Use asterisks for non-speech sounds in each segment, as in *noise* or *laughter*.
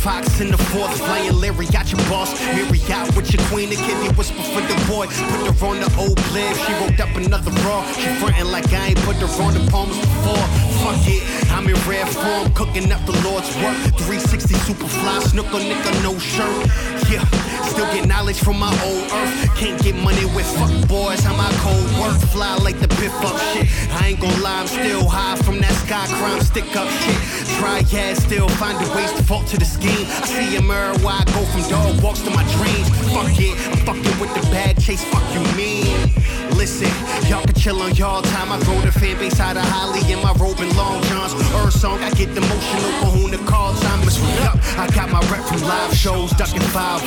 Fox in the fourth, flying Larry, got your boss. Mary out with your queen, the kitty whisper for the boy. Put her on the old blib, she wrote up another raw. She frontin' like I ain't put her on the palms before. Fuck it, I'm in rare form, cooking up the Lord's work. 360 super fly, snooker nigga, no shirt. Yeah, still get knowledge from my old earth. Can't get money with fuck boys, how my cold work fly like the biff up shit. I ain't gon' lie, I'm still high from that sky crime stick up shit. Try yeah, still finding ways to fall to the scheme. I see a mirror where I go from dog walks to my dreams. Fuck it, I'm fucking with the bad chase, fuck you mean. Listen, y'all can chill on y'all time. I grow the fan base out of Holly in my robe and long johns. Earth song, I get emotional. Kahuna call time is up. I got my rep from live shows, ducking 5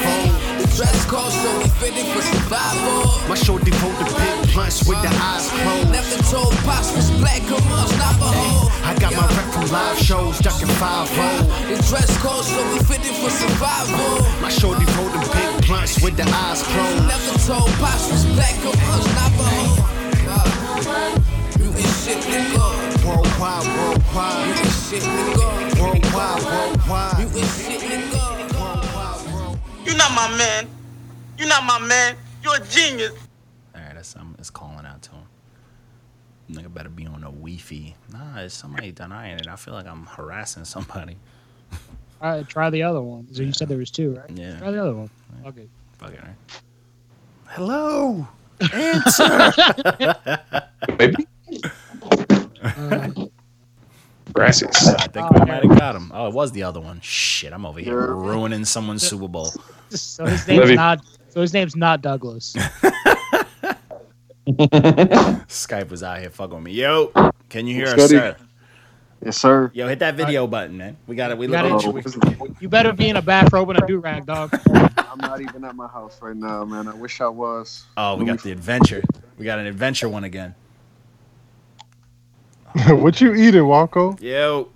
The dress code, so we fitted for survival. My shorty hold the big blunts with the eyes closed. Never told Pops was black, come on, stop a hoe. I got my rep from live shows, ducking 5 The dress code, so we fitted for survival. My shorty hold the big blunts with the eyes closed. Never told Pops was black, come on, stop a You're not my man. You're not my man. You're a genius. All right, that's I'm it's calling out to him. Nigga better be on a Wi-Fi. Nah, it's somebody denying it. I feel like I'm harassing somebody. Try, try the other one. So you said there was two, right? Yeah. Try the other one. Okay. Fuck it, right? Hello. Answer. *laughs* Maybe. Uh, Gracias. I think we might have got him. Oh, it was the other one. Shit, I'm over here ruining someone's Super Bowl. so his name's Levy. not. So his name's not Douglas. *laughs* Skype was out here fucking with me. Yo, can you hear us, What's goody? sir? Yes, sir. Yo, hit that video button, man. We got it. We You got look it. at you. You better be in a bathrobe and a do rag, dog. I'm not even at my house right now, man. I wish I was. Oh, we got the adventure. We got an adventure one again. *laughs* what you eating, Walko? Yo,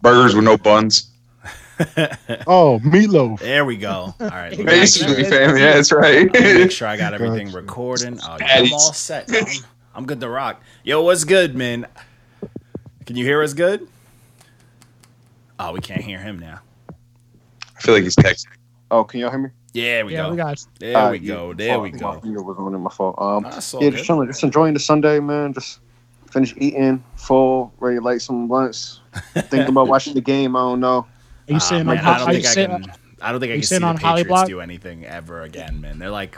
Burgers with no buns. *laughs* Oh, meatloaf. there we go. All right. Basically, fam. Yeah, that's right. make sure I got everything Gotcha. recording. Oh, yeah, I'm all set. I'm, I'm good to rock. Yo, what's good, man? Can you hear us good? Oh, we can't hear him now. I feel like he's texting. Oh, can y'all hear me? Yeah, we yeah, go. we got. there Uh, we yeah. go. There Oh, we I go. My finger was on it. My fault. Um, That's yeah, good. just chilling, just enjoying the Sunday, man. Just finished eating, full, ready to light some blunts. *laughs* Thinking about watching the game. I don't know. Are you Ah, sitting man, on? I Are don't you think I sitting? can. I don't think I can see the Patriots do anything ever again, man. They're like,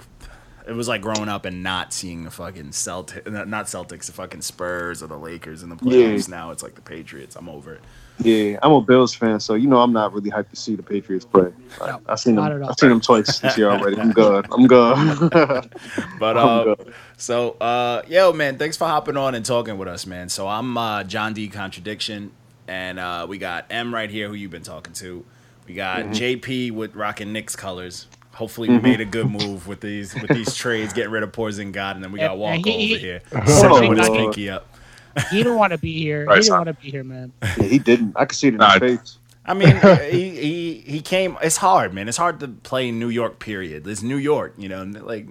it was like growing up and not seeing the fucking Celtics, not Celtics, the fucking Spurs or the Lakers in the playoffs. Now it's like the Patriots. I'm over it. Yeah, I'm a Bills fan, so you know I'm not really hyped to see the Patriots play. I, No, I seen them. I've seen them twice this year already. I'm good. I'm good. *laughs* *laughs* But I'm uh, good. so uh, yo, man, thanks for hopping on and talking with us, man. So I'm uh, John D Contradiction, and uh, we got M right here, who you've been talking to. We got Mm-hmm. JP with rocking Knicks colors. Hopefully, we mm-hmm. made a good move with these with these trades, getting rid of Porzingod, and then we got And- Walko and he- over here Oh, sitting with his pinky up. *laughs* He didn't want to be here. Right, he didn't want to be here, man. Yeah, he didn't. I could see it in Nah, his face. I mean, *laughs* he, he he came. It's hard, man. It's hard to play in New York. Period. It's New York, you know. Like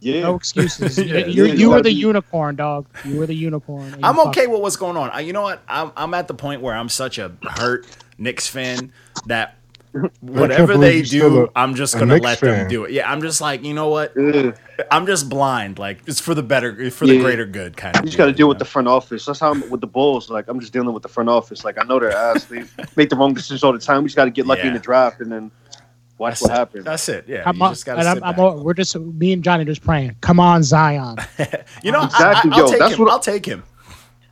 Yeah. No excuses. *laughs* Yeah, you yeah, you you were the be- unicorn, dog. You were the unicorn. I'm fucked okay with what's going on. I, you know what? I'm I'm at the point where I'm such a hurt Knicks fan that whatever they do, a- I'm just gonna Knicks let them do it. Yeah, I'm just like, you know what? Yeah. I'm just blind. Like it's for the better, for the Yeah. greater good, kind of. You just got to deal with the front office. That's how I'm with the Bulls. Like I'm just dealing with the front office. Like I know they're ass. They *laughs* make the wrong decisions all the time. We just got to get lucky Yeah. in the draft and then watch That's what it. happens. That's it. Yeah, Come you just gotta and I'm, sit I'm, all- we're just me and Johnny just praying. Come on, Zion. *laughs* You know, Exactly, I, will yo, take that's him. what- I'll take him.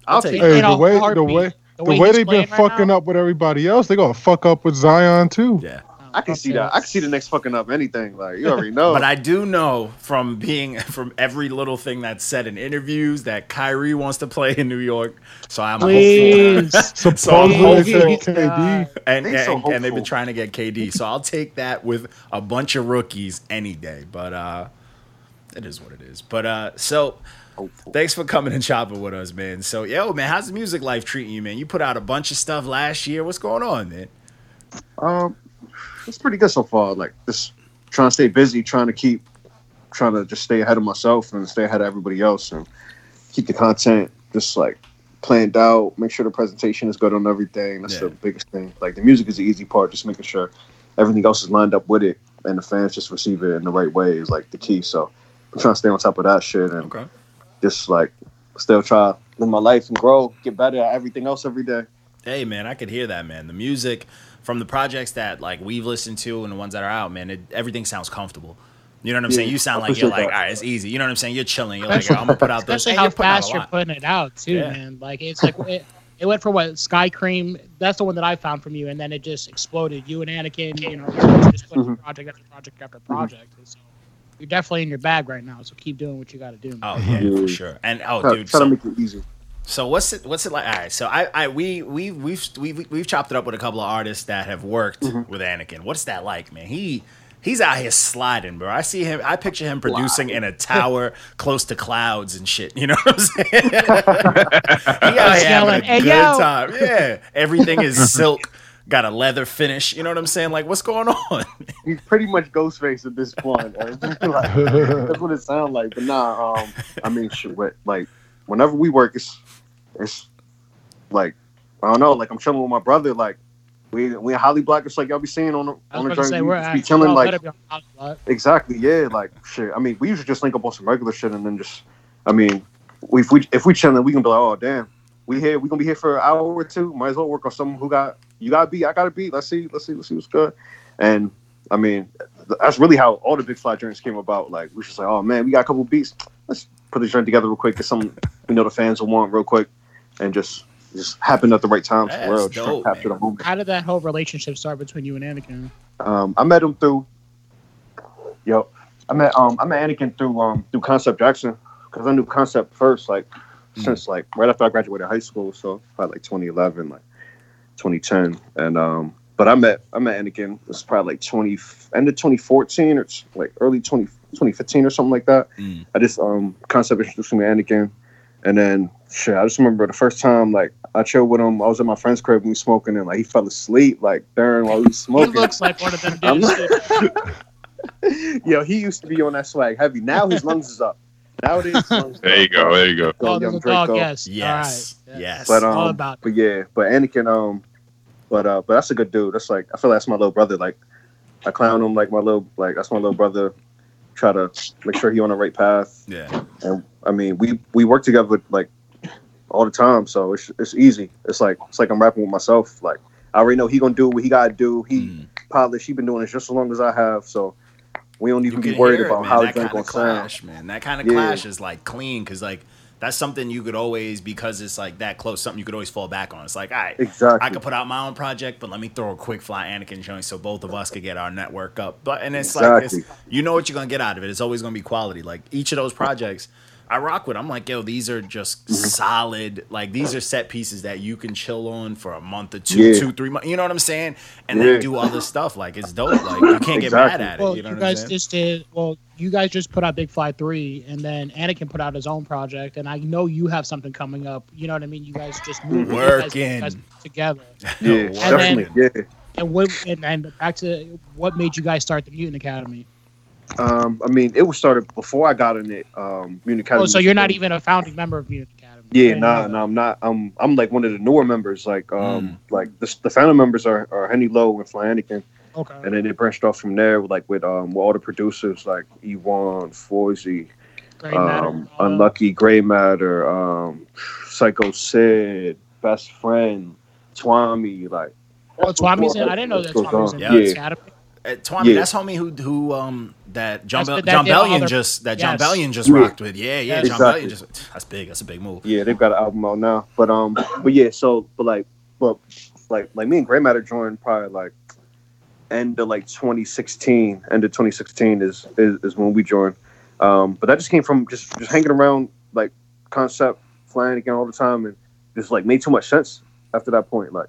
I'll take take it. Hey, the way the way The the way way they've been right fucking now? up with everybody else, they're gonna fuck up with Zion too. Yeah. I can see that. I can see the next fucking up anything. Like you already *laughs* know. But I do know from being from every little thing that's said in interviews that Kyrie wants to play in New York. So I'm hopeful. Please. *laughs* Supposedly Please, they said God. KD. and, They so and, and they've been trying to get KD. So I'll take that with a bunch of rookies any day. But uh it is what it is. But uh so Hopeful. thanks for coming and shopping with us, man. So yo, man, how's the music life treating you, man? You put out a bunch of stuff last year. What's going on, man? Um, it's pretty good so far. Like just trying to stay busy, trying to keep, trying to just stay ahead of myself and stay ahead of everybody else, and keep the content just like planned out. Make sure the presentation is good on everything. That's the biggest thing. Like the music is the easy part. Just making sure everything else is lined up with it, and the fans just receive it in the right way is like the key. So I'm trying to stay on top of that shit and Okay. Just like still try to live my life and grow, get better at everything else every day. Hey man, I could hear that man. The music from the projects that like we've listened to and the ones that are out, man, it, everything sounds comfortable. You know what I'm Yeah, saying? You sound like you're like, that. all right, it's easy. You know what I'm saying? You're chilling. You're like, I'm gonna put out this. Especially Hey, how you're putting out a fast you're putting it out too, Yeah. man. Like it's like it, it went from what Sky Cream. That's the one that I found from you, and then it just exploded. You and Anakin, you know, you just put Mhm. project after project after project. And so you're definitely in your bag right now. So keep doing what you got to do. Oh yeah, Yeah. for sure. And oh, Try, dude, try so, to make it easy. so what's it? What's it like? All right, so I, I, we, we, we've, we've, we've chopped it up with a couple of artists that have worked Mm-hmm. with Anakin. What's that like, man? He, he's out here sliding, bro. I see him. I picture him producing in a tower *laughs* close to clouds and shit. You know what I'm saying? *laughs* he out here having a "Hey, good yo!" time. Yeah, everything is *laughs* silk. Got a leather finish. You know what I'm saying? Like, what's going on? *laughs* He's pretty much Ghostface at this point. *laughs* *laughs* like, that's what it sounds like. But nah, um, I mean, shit, what, like whenever we work, it's it's like I don't know, like I'm chilling with my brother, like. We, we in Holly Black, it's like y'all be seeing on the I on was the about say journey. we're just be chilling like be on top of that. Exactly. Yeah. Like shit. I mean, we usually just link up on some regular shit, and then just. I mean, we, if we if we chilling, we can be like, oh damn, we here. We gonna be here for an hour or two. Might as well work on someone who got you got to beat. I got to beat. Let's see. Let's see. Let's see what's good. And I mean, that's really how all the big fly journeys came about. Like we just like, oh man, we got a couple beats. Let's put this joint together real quick. Get some we know the fans will want real quick, and just just happened at the right time for That's real. Just dope, capture man. the moment. How did that whole relationship start between you and Anakin? Um, I met him through. Yo, I met um I met Anakin through um through Concept Jackson because I knew Concept first like since like right after I graduated high school, so probably like 2011, like 2010, and um but I met I met Anakin it was probably like 20 end of 2014 or like early 20 2015 or something like that. Mm. I just um Concept introduced me to Anakin, and then shit I just remember the first time like I chilled with him. I was at my friend's crib and we smoking and like he fell asleep like during while we was He smoking. looks like one of them I'm dudes. *laughs* Yo, he used to be on that swag heavy. Now his lungs is up. Nowadays, his lungs is There you go. There you go. Oh, there's Young a dog. Draco. Yes. Yes, All right. yes. But All um, about but yeah, but Anakin, um, but uh, but that's a good dude. That's like I feel like that's my little brother. Like I clown him like my little like that's my little brother. Try to make sure he on the right path. yeah. And I mean, we we work together like all the time, so it's it's easy. It's like it's like I'm rapping with myself. Like I already know he gonna do what he gotta do. He Mm. polished. He been doing this just as long as I have. So we don't even be worried it, about man. how that it's gonna kind of sound. clash, man. That kind of Yeah. clash is like clean because like that's something you could always because it's like that close. Something you could always fall back on. It's like, all right, Exactly. I could put out my own project, but let me throw a quick fly Anakin joint so both of us could get our network up. But and it's like it's, you know what you're gonna get out of it. It's always gonna be quality. Like each of those projects. I rock with. I'm like, yo, these are just Mm-hmm. solid. Like these are set pieces that you can chill on for a month or two, Yeah. two, three months. You know what I'm saying? And Yeah. then do other stuff. Like it's dope. Like you can't get mad at it. Well, you know you what I'm guys saying? just did. Well, you guys just put out Big Fly Three, and then Anakin put out his own project, and I know you have something coming up. You know what I mean? You guys just moved you guys- Working. guys together. *laughs* Yeah, And definitely. yeah. And what? And, and back to what made you guys start the Mutant Academy? Um, I mean, it was started before I got in it. Um, Mutant Academy. Oh, so you're not even a founding member of Mutant Academy? Yeah, Okay. nah, nah, I'm not. I'm, I'm like one of the newer members. Like, um, Mm. like the, the founder members are, are Henny L.O. and Fly Anakin, Okay. and then they branched off from there, with, like with um, with all the producers like Ewan, Foisey, Great um, Uh, Unlucky, Gray Matter, um, Psycho Sid, Best Friend, Twami, like. Oh, Twami's in. I didn't know that Goes Twami was on. in Yeah. Mutant Academy. Uh, Twami, Yeah. that's homie who who um that John That's Bell, that Jon Bellion their- just that Jon Bellion just Yeah. rocked with. Yeah, yeah, Jon Bellion just that's big. That's a big move. Yeah, they've got an album out now. But um, but yeah, so but like, but like like me and Gray Matter joined probably like end of like 2016. End of 2016 is is, is when we joined. Um, but that just came from just just hanging around like concept Fly Anakin all the time and just like made too much sense after that point. Like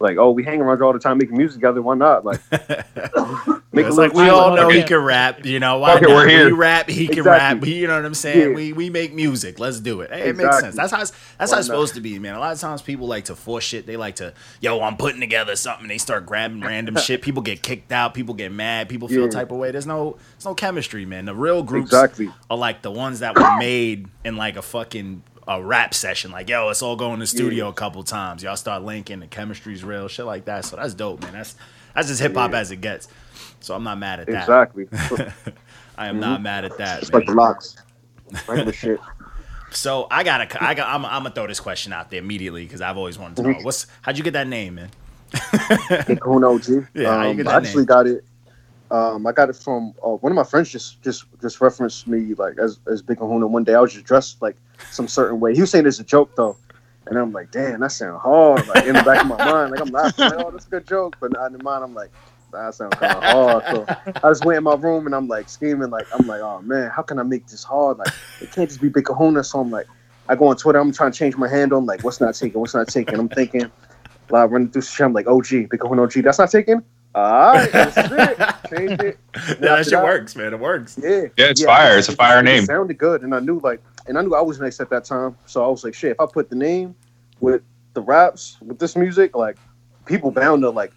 like oh we hang around here all the time making music together. Why not? Like *laughs* *laughs* make it's like we all know he can rap, you know. Why Okay, not? we're here. We rap, he can Exactly. rap. You know what I'm saying? Yeah. We we make music. Let's do it. Hey, it makes sense. That's how it's, that's Why how it's not? supposed to be, man. A lot of times people like to force shit. They like to, yo, I'm putting together something. They start grabbing random *laughs* shit. People get kicked out. People get mad. People feel Yeah. type of way. There's no there's no chemistry, man. The real groups Exactly. are like the ones that were made in like a fucking a rap session. Like, yo, let's all go in the studio a couple times. Y'all start linking. The chemistry's real, shit like that. So that's dope, man. That's that's as hip hop Yeah. as it gets. So I'm not mad at that. Exactly. *laughs* I am not mad at that. It's like the locks. Regular shit. So I gotta, I got, I'm, I'm gonna throw this question out there immediately because I've always wanted to know. *laughs* What's how'd you get that name, man? Kahuna OG. *laughs* Yeah, um, I actually name? got it. Um, I got it from uh, one of my friends. Just just just referenced me like as as Big Kahuna. One day I was just dressed like some certain way. He was saying it's a joke though, and I'm like, damn, that sound hard. Like in the back of my mind, like I'm laughing, like, oh, that's a good joke. But in the mind, I'm like, that sounds kind of hard. So I just went in my room and I'm like scheming, like I'm like, oh man, how can I make this hard? Like it can't just be Big Kahuna. So I'm like, I go on Twitter. I'm trying to change my handle. I'm like, what's not taken? What's not taken? I'm thinking, like running through shit. I'm like, OG, Big Kahuna OG. That's not taken. All right, that's it. Changed *laughs* it. Yeah, that shit that- works, man. It works. Yeah, Yeah, it's fire. It's a fire it name. sounded good, and I knew like, and I knew I was next at that time. So I was like, shit. If I put the name with the raps with this music, like, people bound to like,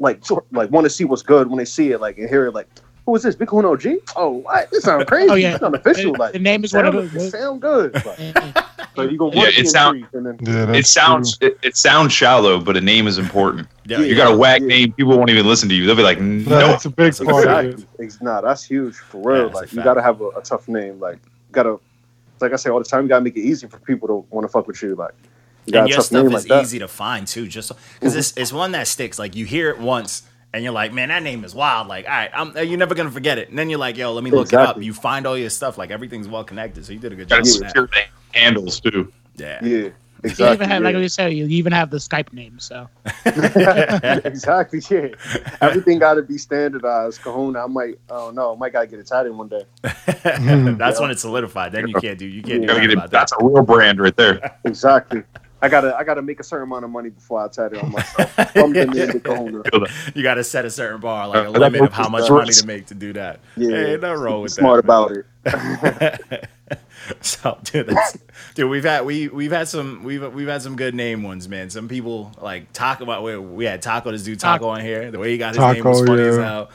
like, like want to see what's good when they see it, like, and hear it, like, who is this? Big Kahuna OG? Oh, what? This sound *laughs* crazy. Oh, yeah. it's not official. Like, the name is one of sound, the- it sound good. *laughs* Like, so you gonna Yeah, it be sound- and then Yeah, It sounds it, it sounds shallow, but a name is important. Yeah, You got a whack Yeah. name, people won't even listen to you. They'll be like, true. no. That's a big That's a part fact. of it. Ex- Nah, that's huge for real. it's like you gotta have a, a tough name. Like you gotta, like I say all the time, you gotta make it easy for people to want to fuck with you. Like you and your stuff is like easy to find too, just because it's it's one that sticks. Like you hear it once. And you're like, man, that name is wild. Like, all right, I'm, uh, you're never gonna forget it. And then you're like, yo, let me look it up. You find all your stuff. Like everything's well connected. So you did a good job. Gotta on that. secure the handles too. Yeah. Yeah, You exactly. even have, like yeah. we said, you even have the Skype name. So *laughs* exactly. Yeah, everything got to be standardized. Kahuna, I might, I don't know, I might gotta get it tatted one day. *laughs* That's when it's solidified. Then you can't do you can't do Gotta nothing get it, about that. that's a real brand right there. *laughs* Exactly. I gotta, I gotta make a certain amount of money before I tat it on myself. From the name of Kahuna. Feel that. You got to set a certain bar, like a Uh, limit of how much money to make to do that. Yeah, Hey, ain't nothing wrong with smart that. Smart about it. *laughs* so, dude, that's, dude, we've had we we've had some we've we've had some good name ones, man. Some people like Taco. about We, we had Taco. This dude Taco Taco. on here. The way he got his name was funny as hell.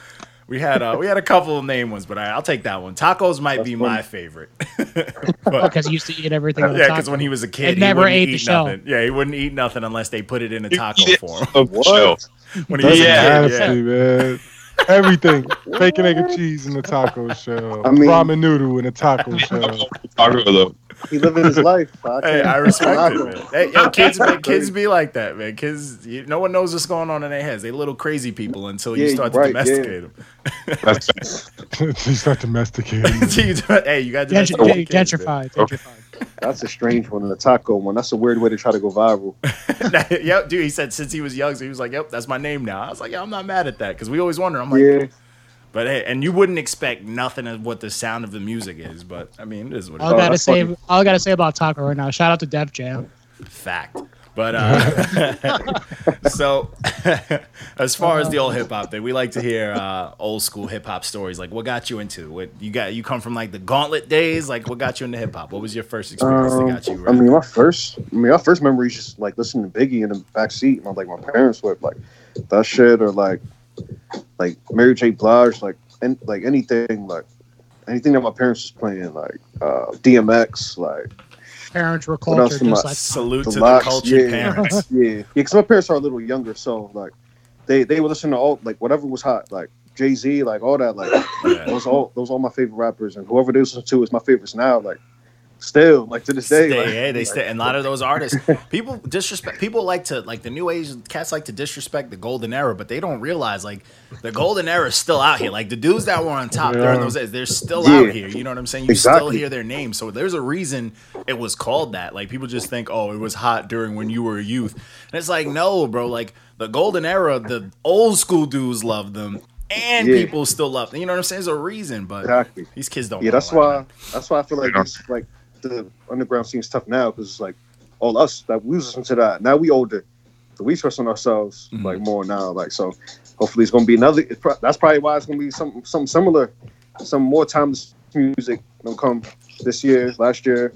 We had uh, we had a couple of name ones, but I, I'll take that one. Tacos might That's be funny. my favorite. *laughs* But- because he used to eat everything. yeah, because when he was a kid, And he never ate the shell. nothing. Yeah, he wouldn't eat nothing unless they put it in a taco form. *laughs* Chill. When he was That's a kid, yeah. nasty, man. Everything. Bacon, egg, and cheese in the taco shell. I mean- Ramen noodle in a taco shell. Taco though. He living his life. I Hey, I respect knock it, him. man. Hey, yo, kids, be, *laughs* kids be like that, man. Kids, you, no one knows what's going on in their heads. They little crazy people until you Yeah, start to right, domesticate That's *laughs* *laughs* He's not domesticated. them. hey, you got to Gentr- domesticate kids, man. gentrified, gentrified. That's a strange one. The taco one. That's a weird way to try to go viral. yep, dude. He said since he was young, so he was like, "Yep, that's my name now." I was like, "Yeah, I'm not mad at that," because we always wonder. I'm like, Yeah. But hey, and you wouldn't expect nothing of what the sound of the music is, but I mean, it is what it All is. I gotta that's say, funny. all I gotta say about Taco right now. Shout out to Def Jam. fact. But uh, *laughs* so, *laughs* as far as the old hip hop thing, we like to hear uh, old school hip hop stories. Like, what got you into it? You got you come from like the Gauntlet days. Like, what got you into hip hop? What was your first experience Um, that got you? I mean, my first, I mean, my first memory is just like listening to Biggie in the back seat, and I'm like my parents would like that shit, or like like Mary J. Blige, like and like anything, like anything that my parents was playing, like uh, DMX, like Parents were culture, just I- like Salute the to locks, the cultured yeah. parents. *laughs* yeah, yeah, because my parents are a little younger, so like they they would listen to all like whatever was hot, like Jay Z, like all that, like Yeah. those all those all my favorite rappers, and whoever they listen to is my favorites now, like still like to this day, Stay, like, yeah, they like, stay. And a lot of those artists, *laughs* people disrespect. People like to like the new age cats like to disrespect the golden era, but they don't realize like the golden era is still out here. Like the dudes that were on top during those days, they're still Yeah. out here. You know what I'm saying? You still hear their names. So there's a reason it was called that. Like people just think, oh, it was hot during when you were a youth, and it's like no, bro. Like the golden era, the old school dudes loved them. And Yeah. people still love them. You know what I'm saying? There's a reason, but Exactly. these kids don't. Yeah, know that's like why. that. That's why I feel like Yeah. it's like the underground scene's tough now because it's like all us that we listen to that. Now we older, so we trust on ourselves Mhm. like more now. Like so, hopefully it's gonna be another. It's pro- that's probably why it's gonna be some something similar, some more times music gonna come this year, last year,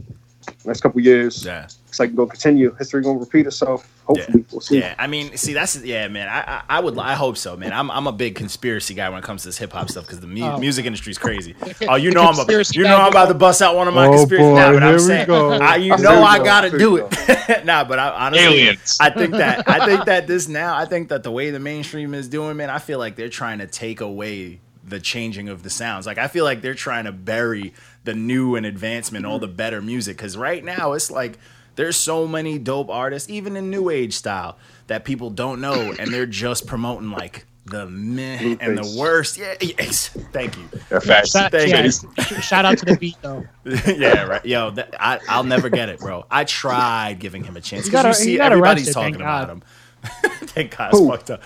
next couple years. Yeah. It's like gonna continue. History gonna repeat itself. Hopefully, we'll see. Yeah, I mean, see, that's yeah, man. I, I, I would, I hope so, man. I'm, I'm a big conspiracy guy when it comes to this hip hop stuff because the mu- Oh. music industry is crazy. *laughs* Oh, you know I'm, a, you know I'm about to bust out one of my Oh, conspiracy. boy, Nah, but I'm saying, go. I, you know I gotta I feel do it. *laughs* nah, but I honestly, Aliens. I think that, I *laughs* think that this now, I think that the way the mainstream is doing, man, I feel like they're trying to take away the changing of the sounds. Like I feel like they're trying to bury the new and advancement, all the better music. Because right now it's like there's so many dope artists, even in new age style, that people don't know, and they're *coughs* just promoting like the meh and the worst. Yeah, yes. Thank you. Yeah, facts. Shout, Thank yeah, you. shout out to the beat though. *laughs* yeah, right. Yo, that, I, I'll never get it, bro. I tried giving him a chance He because got you see everybody's arrested, talking about God. him. *laughs* thank God, it's Who? fucked up.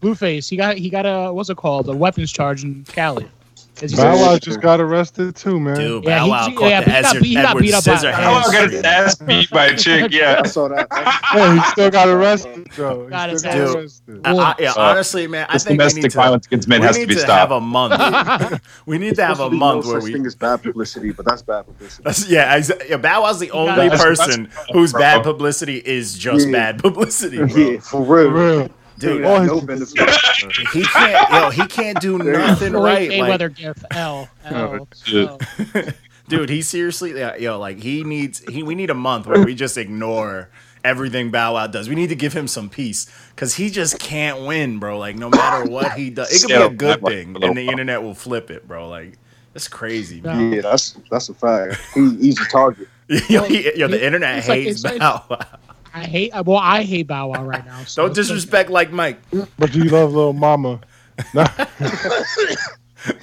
Blueface, he got he got a what's it called? A weapons charge in Cali. 'Cause Bow Wow just got arrested too, man. Dude, Yeah, Bow he- Wow yeah, caught but the he got Ezra, beat- he got Edward beat up by- Scissorhands. Oh, got his ass beat by a *laughs* chick. Yeah. I saw that. *laughs* Yeah, he still got arrested, Joe. He Got his still ass. got arrested. I- I- yeah, Uh, honestly, man, I This think we need domestic to, violence against men has to need be to stopped. have a month. *laughs* we need to have a Supposed to be month no where we. thing as bad publicity, but that's bad publicity. That's, yeah, exa- yeah, Bow Wow's the only person whose bad publicity is just bad publicity, bro. For real. For real. Dude, all his- no benefit. he can't, yo, he can't do nothing Floyd right. Like, Mayweather gif L L. L. *laughs* dude, he seriously, yeah, yo, like he needs, he, we need a month where we just ignore everything Bow Wow does. We need to give him some peace because he just can't win, bro. Like no matter what he does, it could be a good thing, and the internet will flip it, bro. Like that's crazy, man. No. Yeah, that's that's a fact. He easy target. *laughs* yo, he- yo, the internet hates like- Bow Wow. I hate well I hate Bow Wow right now. So Don't disrespect like Mike, But do you love little mama? *laughs*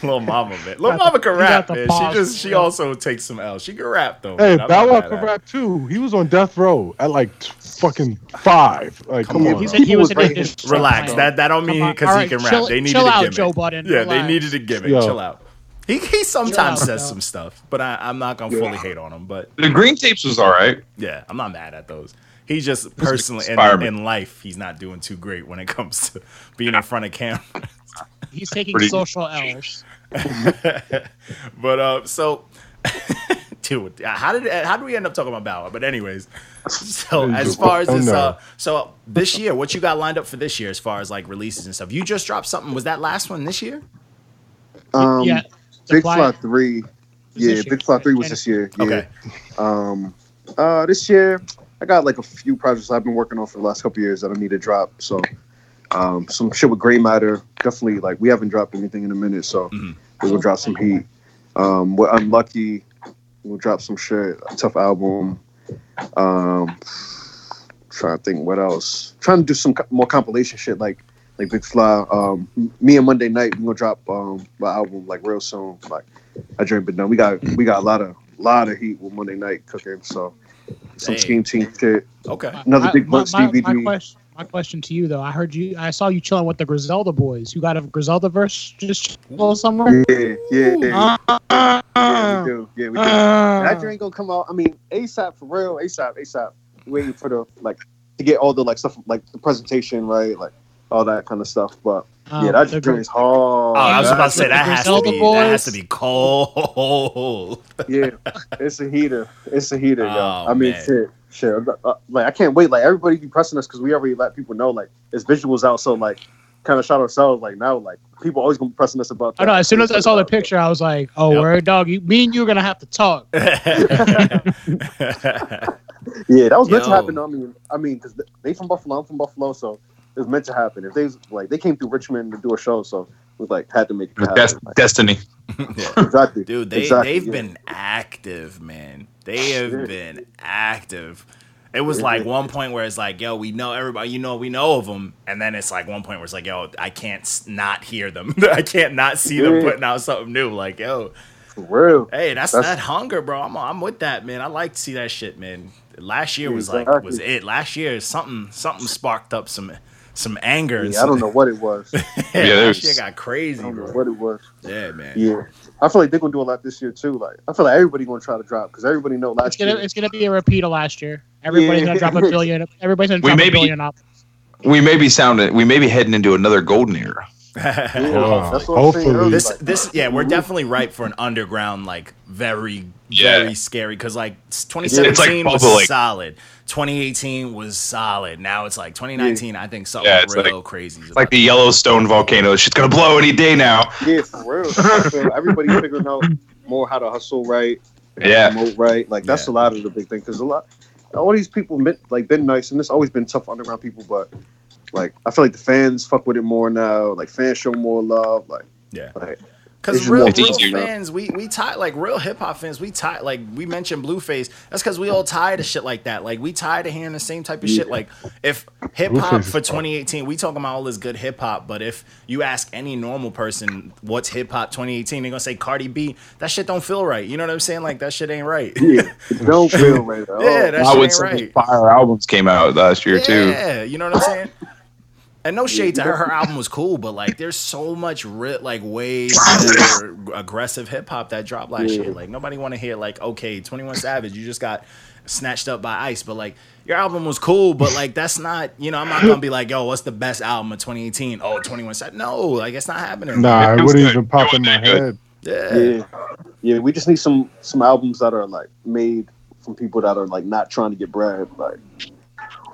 Little mama, man. Little Got mama the- can rap, got the man. She pause. just, she also takes some L. She can rap though. hey, man. I'm Bow Wow mad could at it. rap too. He was on death row at like t- fucking five. Like, come Yeah, on. He's now. in, he was in People a was district Relax. plan. That that don't mean because All he right, can chill- rap. They needed chill a out, gimmick. Joe Budden. Yeah, they needed a gimmick. Yo. Chill out. He he sometimes out, says Joe. some stuff, but I, I'm not gonna fully hate on him. But The green tapes was all right. yeah, I'm not mad at those. He just personally in, in life, he's not doing too great when it comes to *laughs* being in front of camera. *laughs* He's taking Pretty- social *laughs* hours. but uh, so, dude, how did how did we end up talking about Bow Wow? But anyways, so as far as this, uh, so this year, what you got lined up for this year as far as like releases and stuff? You just dropped something. Was that last one this year? Um, yeah. the Big Fly- Fly Three. Yeah, this. Big Fly Three was this year. Yeah. Okay. Um, uh, this year I got like a few projects I've been working on for the last couple years that I need to drop. So, um, some shit with Gray Matter. Definitely, like we haven't dropped anything in a minute, so Mhm. we will drop some heat. Um, we're unlucky. We'll drop some shit. A tough album. Um, trying to think what else. Trying to do some co- more compilation shit like like Big Fly. Um, me and Monday Night we gonna drop um my album like real soon. Like I dream but no, We got we got a lot of lot of heat with Monday Night cooking. So some Hey. scheme team shit. Okay. Another My- big my, Bucks my, DVD. my question, my question to you though, I heard you. I saw you chilling with the Griselda boys. You got a Griselda verse just chill somewhere. Yeah, yeah, yeah. Uh, yeah, we do. Yeah, we do. uh, that drink gonna come out. I mean, ASAP for real. ASAP, ASAP. Waiting for the like to get all the like stuff like the presentation right, like all that kind of stuff. But um, yeah, that the drink is hard. Oh, I was about to say that has to be that has to be cold. *laughs* yeah, it's a heater. It's a heater, yo. Oh, I mean, man. shit, shit. Uh, like I can't wait. Like everybody be pressing us because we already let people know like it's visuals out. So like, kind of shot ourselves. Like now, like people always gonna be pressing us about. I know. As soon as I saw the picture, I was like, "Oh, Yep. word, dog. You, me and you are gonna have to talk." *laughs* *laughs* Yeah, that was meant to happen. I mean, I mean, because they from Buffalo, I'm from Buffalo, so it was meant to happen. If they was, like they came through Richmond to do a show, so it was like had to make it happen. That's Like, destiny. *laughs* Yeah. exactly, Dude, they exactly, they've yeah. been active, man. They have Yeah. been active. It was like one point where it's like, yo, we know everybody, you know, we know of them, and then it's like one point where it's like, yo, I can't not hear them. *laughs* I can't not see them Yeah. putting out something new. Like, yo, for real. hey, that's, That's- that hunger, bro. I'm I'm with that, man. I like to see that shit, man. Last year was like was it. Last year something something sparked up some some anger. and Yeah, I don't know what it was. I *laughs* yeah, Yeah, last there's- year got crazy, don't know what it was. Yeah, man. Yeah, I feel like they're gonna do a lot this year too. Like I feel like everybody gonna try to drop because everybody know It's last gonna year. it's gonna be a repeat of last year. Everybody's Yeah. gonna drop a billion. Everybody's gonna We drop may a billion up. We may be sounding. We may be heading into another golden era. Yeah, Wow. that's what Hopefully. this this *laughs* yeah we're definitely ripe for an underground like very Yeah. very scary because like 2017 It's like was bubbling. solid 2018 was solid now it's like 2019 i think something Yeah, it's real like- crazy It's like the Yellowstone volcano. Shit's gonna blow any day now. yeah, for real. I feel everybody figuring out more how to hustle right, Yeah. promote right. Like that's Yeah. a lot of the big thing because a lot, all these people been, like been nice, and it's always been tough underground people, but like I feel like the fans fuck with it more now. Like fans show more love. Like yeah like Because It's real, just more real fans, we we tie like real hip hop fans. We tie like we mentioned Blueface. That's because we all tie to shit like that. Like we tired of hearing the same type of shit. Like if hip hop for 2018, we talking about all this good hip hop. But if you ask any normal person what's hip hop 2018, they're gonna say Cardi B. That shit don't feel right. You know what I'm saying? Like that shit ain't right. yeah, *laughs* it don't feel right. At all. Yeah, that I shit would ain't say right. fire albums came out last year too. Yeah, you know what I'm saying? And no shade to her, her album was cool, but like, there's so much ri- like way aggressive hip hop that dropped last Yeah. year. Like nobody want to hear like, okay, Twenty One Savage, you just got snatched up by Ice, but like your album was cool, but like that's not, you know, I'm not gonna be like, yo, what's the best album of 2018? Oh, 21 Savage. No, like it's not happening. Nah, It it wouldn't even pop in my head. Yeah. Yeah, yeah. We just need some some albums that are like made from people that are like not trying to get bread, like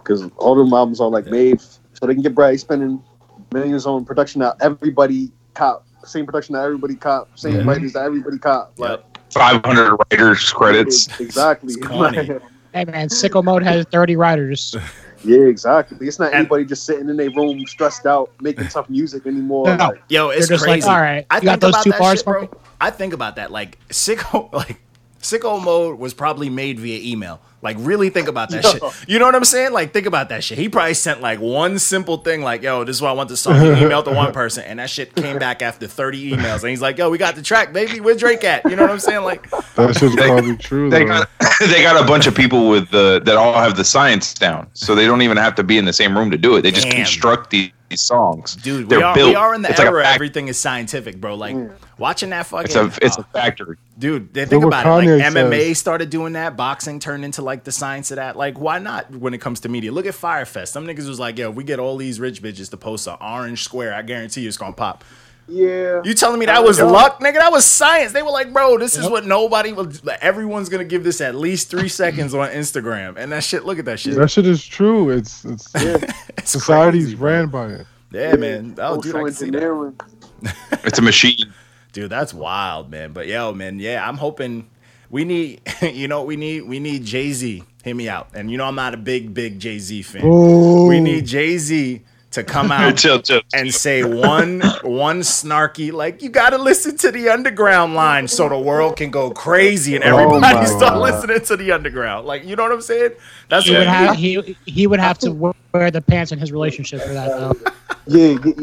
because all them albums are like made so they can get bread, spending millions on production that everybody cop, same production that everybody cop, same Yeah. writers that everybody cop. Like Five hundred writers credits. exactly. *laughs* Hey man, Sicko Mode has 30 writers. yeah, exactly. It's not And- anybody just sitting in their room stressed out making tough music anymore. No. Like, Yo, it's just crazy. like, all right, I you got those about two that bars shit, bro. I think about that. Like *laughs* sicko, like sicko mode was probably made via email. Like really think about that Yo. shit. You know what I'm saying? Like think about that shit. He probably sent like one simple thing, like, "Yo, this is what I want the song." He emailed to one person, and that shit came back after 30 emails, and he's like, "Yo, we got the track, baby. Where Drake at?" You know what I'm saying? Like, That shit's They- probably true. They got *laughs* they got a bunch of people with the that all have the science down, so they don't even have to be in the same room to do it. They just Damn. construct these, these songs. dude, They're we are built. we are in the It's like era. fact- everything is scientific, bro. Like watching that fucking. It's a it's uh, a factory. Dude, they think what about it. Like Kanye MMA started doing that. Boxing turned into like the science of that. Like, why not when it comes to media? Look at Fyre Fest. Some niggas was like, yo, we get all these rich bitches to post an orange square. I guarantee you it's gonna pop. Yeah, You telling me that was luck, nigga? That was science. They were like, bro, this is what nobody will. Like, everyone's gonna give this at least three seconds on Instagram, and that shit. Look at that shit. That shit is true. It's it's *laughs* It's society's crazy, ran by it. Yeah, man. Oh, dude, I social can see that. engineering. *laughs* It's a machine. Dude, that's wild, man. But yo, man, yeah, I'm hoping we need. *laughs* You know, what we need we need Jay Z. Hear me out. And you know, I'm not a big big Jay Z fan. Oh, We need Jay Z to come out *laughs* chill, chill. and say one one snarky like you got to listen to the underground line so the world can go crazy and everybody Oh start God. listening to the underground. Like you know what I'm saying? That's He what would have he he would have to wear the pants in his relationship for that though. *laughs* Yeah, yeah,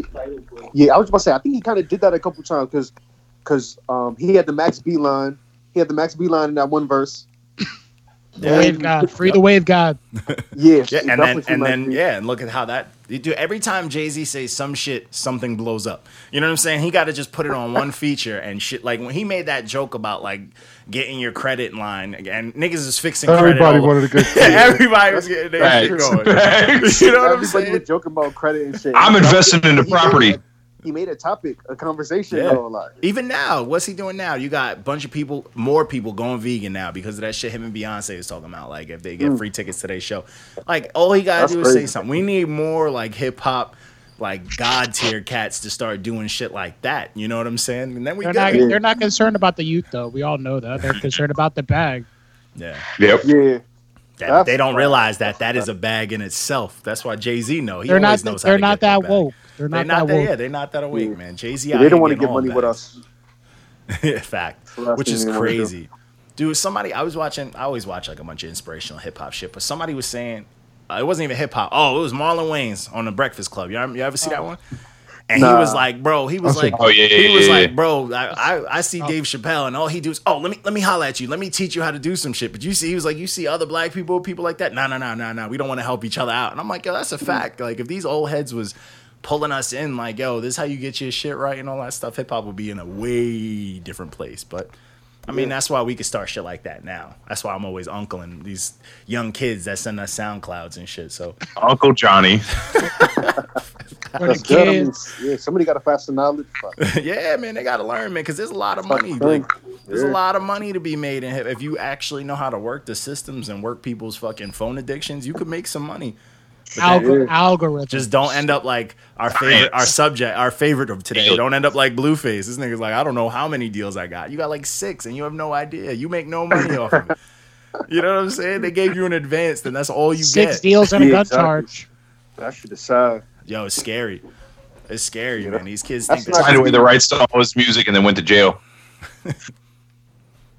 yeah. I was about to say. I think he kind of did that a couple times because, because um, he had the Max B line. He had the Max B line in that one verse. Wave God, free the wave God. Yeah, Yeah, and then and then yeah, and look at how that you do every time Jay Z says some shit, something blows up. You know what I'm saying? He got to just put it on one feature and shit. Like when he made that joke about like getting your credit line and niggas is fixing everybody all- wanted a good. *laughs* everybody was getting their shit going. *laughs* You know what I'm Everybody saying? was joking about credit and shit. I'm investing in the property. It- He made a topic, a conversation. Yeah. though, like Even now, what's he doing now? You got a bunch of people, more people going vegan now because of that shit him and Beyonce was talking about. Like if they get mm. free tickets to their show, like all he gotta That's do is say something. We need more like hip hop, like god tier cats to start doing shit like that. You know what I'm saying? And then we They're get not they're not concerned about the youth though. We all know that. They're concerned about the bag. yeah. Yep. yeah, That, they don't realize that that is a bag in itself. That's why Jay Z know. He They're not knows how they're to not get that bag. woke. They're They're not, not that that. Yeah, they're not that awake, Yeah. man. Jay Z. they don't want to get money with us. *laughs* Fact. the Which is they wanna do. crazy. Dude, somebody I was watching. I always watch like a bunch of inspirational hip hop shit, but somebody was saying uh, it wasn't even hip hop. Oh, it was Marlon Wayans on the Breakfast Club. You ever, you ever see that one? And he was like, bro, he was like, Oh, yeah, yeah, he was yeah, like, bro, I, I, I see Dave Chappelle, and all he do is, oh, let me let me holler at you, let me teach you how to do some shit. But you see, he was like, you see other black people, people like that. No, no, no, no, no. We don't want to help each other out. And I'm like, yo, that's a fact. Like, if these old heads was pulling us in, like, yo, this is how you get your shit right and all that stuff, hip hop would be in a way different place. But I mean, that's why we could start shit like that now. That's why I'm always uncling these young kids that send us SoundClouds and shit. So Uncle Johnny. *laughs* Or the. I mean, kids. yeah, somebody got to fasten knowledge. *laughs* Yeah, man, they gotta learn, man, because there's a lot of Fuck money. Like, there's a lot of money to be made in hip. If you actually know how to work the systems and work people's fucking phone addictions, you could make some money. But algorithm. just don't end up like our favorite, our subject, our favorite of today. Don't end up like Blueface. This nigga's like, I don't know how many deals I got. You got like six, and you have no idea. You make no money off of it. *laughs* You know what I'm saying? They gave you an advance, then that's all you Six get. deals and a Yeah, gun exactly. charge. That should decide. Yo, it's scary. It's scary, Yeah, man. These kids that's think not that. Find away the rights to all his music and then went to jail. *laughs*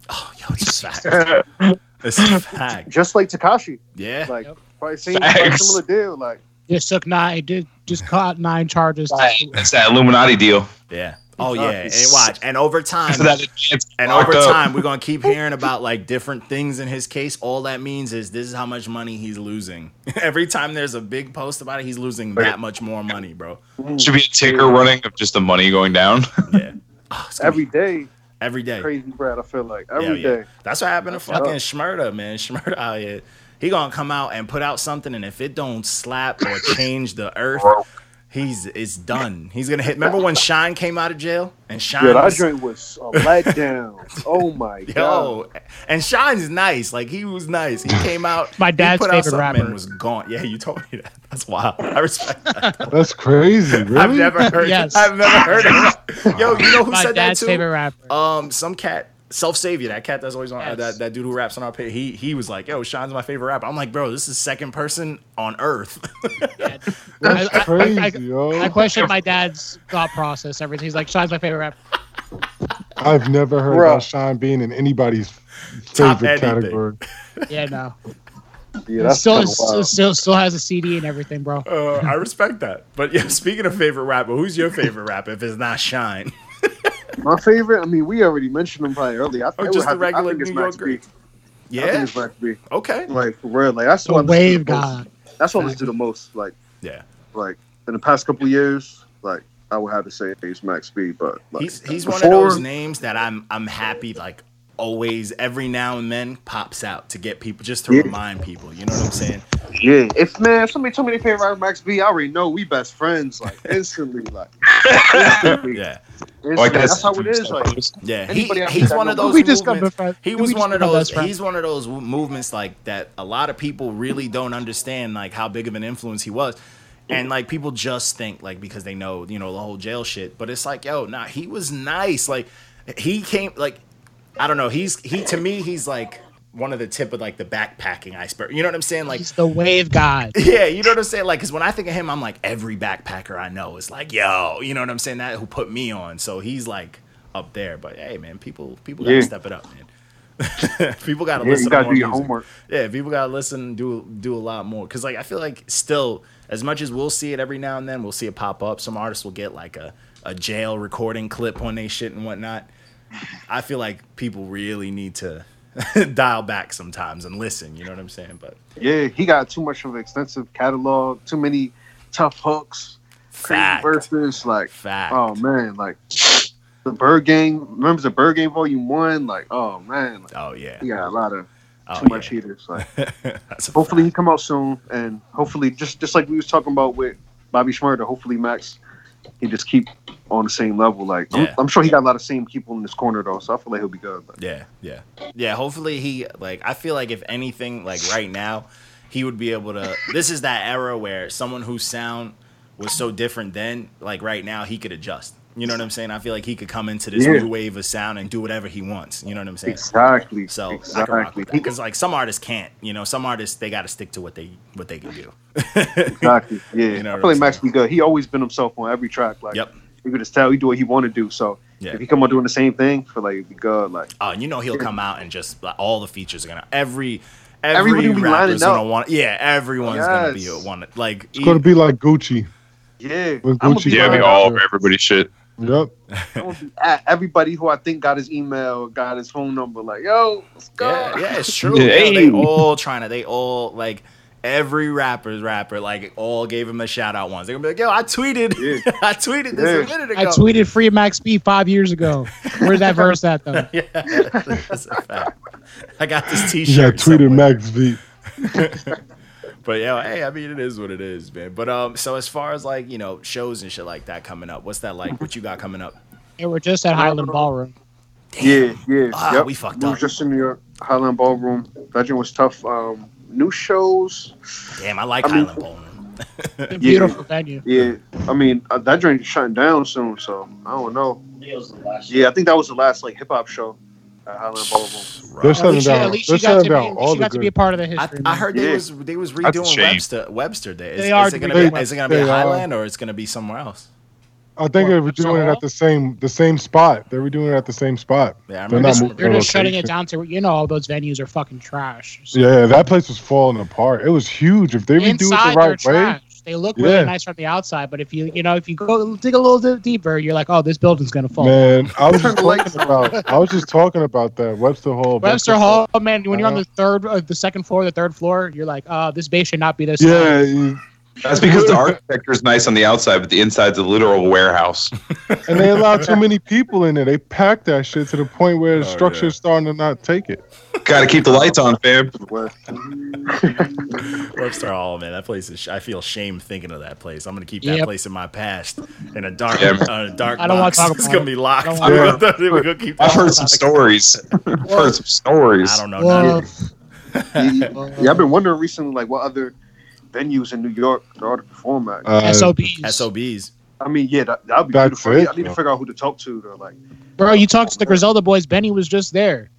Oh, yo, it's a fact. *laughs* It's a fact. Just like Tekashi, Yeah. like Yep. Probably same probably Facts. similar deal. Like Just took nine. Did just caught nine charges. That's that Illuminati deal. Yeah. Oh yeah. And watch. And over time, So that advance And over time, we're gonna keep hearing about like different things in his case. All that means is this is how much money he's losing. *laughs* Every time there's a big post about it, he's losing that much more money, bro. Mm. should be a ticker running of just the money going down. *laughs* Yeah. oh, every be- day. Every day, crazy Brad. I feel like Yeah, every yeah. day. That's what happened to fucking tough. Schmurda, man. Schmurda out oh, here. He gonna come out and put out something, and if it don't slap or change the earth, he's it's done. He's gonna hit. Remember when Shyne came out of jail and Shyne? Yeah, that was- joint was a letdown. oh my *laughs* god. Yo, and Shyne's nice. Like he was nice. He came *laughs* out. My he dad's put out favorite something rapper. And was gone. Yeah, you told me that. That's wild. I respect that. That's crazy. Really? I've never heard. Yes. I've never heard *laughs* it. Yo, you know who My said that dad's too? favorite rapper. Um, some cat, self savior. That cat that's always on. uh, that that dude who raps on our page. He he was like, yo, Shyne's my favorite rapper. I'm like, bro, this is second person on earth. *laughs* I, That's I- I- crazy, I- yo. I question my dad's thought process. Everything. He's like, Shyne's my favorite rapper. I've never heard Bruh. about Sean being in anybody's Top favorite anything. category. Yeah, no. Yeah, that's still, still, still, still has a CD and everything, bro. uh, I respect that. But yeah, *laughs* speaking of favorite rapper, who's your favorite rapper? If it's not Shyne, My favorite. I mean, we already mentioned him probably earlier. I oh, think Or it would just the have to- I regular think it's New York Max B. great. I think yeah, it's Max B. okay, Like for real. Like that's The what I listen to wave the most. god. That's what I listen to the most. Like yeah. like in the past couple of years, like I would have to say it's Max B. But like, He's he's one of those names that I'm I'm happy like always every now and then pops out to get people just to Yeah. remind people. You know what I'm saying? Yeah, if man, if somebody told me they favorite rapper Max B, I already know we best friends. Like *laughs* instantly, like *laughs* instantly. Yeah, Instantly. Like that's, that's how it is. *laughs* Like yeah. He, Anybody he's one of those. We just got movements- best. He We was just one of those. He's one of those movements like that. A lot of people really don't understand like how big of an influence he was. And like people just think like because they know you know the whole jail shit, but it's like yo, nah, he was nice. Like he came like I don't know. He's he to me he's like one of the tip of like the backpacking iceberg. You know what I'm saying? Like He's the wave god. *laughs* yeah, you know what I'm saying? Like, cause when I think of him, I'm like every backpacker I know is like, yo, you know what I'm saying? That who put me on. So he's like up there. But hey, man, people people gotta Yeah. step it up, man. *laughs* people gotta yeah, listen. you gotta more do your music. homework. Yeah, people gotta listen, do do a lot more. Cause like I feel like still, as much as we'll see it every now and then, we'll see it pop up. Some artists will get like a a jail recording clip on they shit and whatnot. I feel like people really need to *laughs* dial back sometimes and listen. You know what I'm saying? But Yeah, he got too much of an extensive catalog, too many tough hooks, crazy fact, verses. Like, fact. oh man, like the Byrd Gang. Remember the Byrd Gang Volume One? Like, oh man, like, Oh yeah. he got a lot of Oh, too much heaters. Like, *laughs* hopefully he come out soon, and hopefully just just like we was talking about with Bobby Schmurda. Hopefully Max, he just keep on the same level. Like, I'm, I'm sure he got a lot of same people in this corner though, so I feel like he'll be good. But Yeah, yeah, yeah. Hopefully he like. I feel like if anything, like right now, he would be able to. This is that era where someone whose sound was so different then, like right now, he could adjust. You know what I'm saying? I feel like he could come into this Yeah. new wave of sound and do whatever he wants. You know what I'm saying? exactly, So I can rock exactly, because like some artists can't. You know, some artists they got to stick to what they what they can do. *laughs* exactly. Yeah, You know I feel like Max be good. He always been himself on every track. Like, Yep. You could just tell he do what he want to do. So Yeah. if he come out doing the same thing, I feel like it'd be good. Like, Uh, you know he'll come out and just like, all the features are gonna every every Everybody be rapper's lining gonna up. want. Yeah, everyone's gonna be Yes. a one. Like It's going to be like Gucci. yeah, With I'm Gucci be, Yeah, Right. be all over everybody's shit. Yep. *laughs* I'm gonna be everybody who I think got his email, got his phone number. Like, yo, let's go. Yeah, yeah, it's *laughs* true. Yeah, Yeah, they all trying to. They all like every rapper's rapper like all gave him a shout out once. They're gonna be like, "Yo, I tweeted, Yeah. *laughs* I tweeted this a minute ago." I tweeted free Max B five years ago. Where's that *laughs* verse at though? yeah, that's a fact. I got this T-shirt. Yeah, tweeted somewhere. Max B. *laughs* but yeah, hey, I mean, it is what it is, man. But um, so as far as like you know shows and shit like that coming up, what's that like? What you got coming up? Yeah, we're just at Highline Ballroom. Yeah, yeah. Ah, yep. we fucked We up. was just in New York, Highline Ballroom. That joint was tough. Um, new shows. Damn, I like I mean- Highline Ballroom. It's a beautiful venue. Yeah, I mean uh, that joint is shutting down soon, so I don't know. Yeah, I think that was the last like hip hop show at Highline Ballroom. They're At shutting least, you- down. at least They're got shutting to be, down at least all you got to be a part of the I, history. I man. heard they Yeah. was they was redoing shame. Webster Webster Day. Is, They are is it gonna be is it gonna be They are. Highline or it's gonna be somewhere else? I think they were So doing it at the same the same spot. They were doing it at the same spot. Yeah, I They're remember. not They're just shutting it down to you know all those venues are fucking trash. So Yeah, that place was falling apart. It was huge. If they redo it Inside the they're right way, trash. They look really Yeah. nice from the outside, but if you you know if you go dig a little bit deeper, you're like, oh, this building's gonna fall. man, I was just Turn the lights talking about. I was just talking about that Webster Hall. Webster Hall, man, when you're on Uh-huh. the third, uh, the second floor, the third floor, you're like, oh, this base should not be this. Yeah, high. you- That's because the *laughs* architecture is nice on the outside, but the inside's a literal warehouse. and they allow too many people in there. They pack that shit to the point where the Oh, structure yeah. is starting to not take it. Got to keep the lights on, fam. *laughs* Where- Webster Hall, man, that place is. I feel shame thinking of that place. I'm gonna keep that Yep. place in my past in a dark, Yeah. uh, dark I don't wanna box. talk *laughs* it's about gonna it. be locked. I don't We're wanna- gonna, we're gonna keep. I've that heard some locked. stories. I've heard some stories. I don't know. Well, nothing. yeah, yeah, I've been wondering recently, like what other venues in New York there are to perform at. Uh, SOBs. SOBs. I mean, yeah, that that'd be That's beautiful. it, I need to figure out who to talk to. To like, Bro, you talked to the Griselda boys. Benny was just there.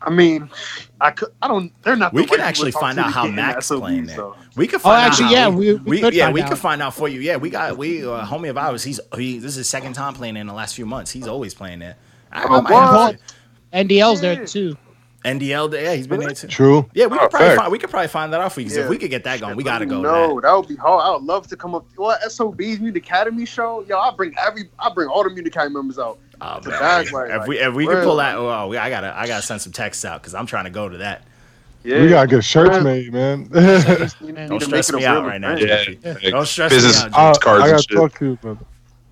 I mean, I could, I don't. They're not. We the could actually people find out how Max in SOBs, playing there. so. We could Oh, find out. actually, how yeah, we, we- we could yeah, find we out. could find out for you. Yeah, we got we uh, homie of ours. He's he. This is his second time playing in the last few months. He's always playing there. I, I Oh, might have what? to- NDL's there too. NDL, yeah, he's been there too. True. Yeah, we Oh, could probably fact. find we could probably find that out for you. 'cause Yeah. If we could get that going, we gotta go. No, to that would be hard. I would love to come up. What SOBs Music Academy show? Yo, I bring every. I bring all the Music Academy members out. Oh, man. bag, like- if we if we could pull that, oh, we, I gotta I gotta send some texts out because I'm trying to go to that. Yeah, We gotta get shirts Yeah. made, man. You Man. *laughs* need Don't stress make it me a out right now. Yeah, Don't stress business me out. I, Jay. cards I gotta talk to you, brother.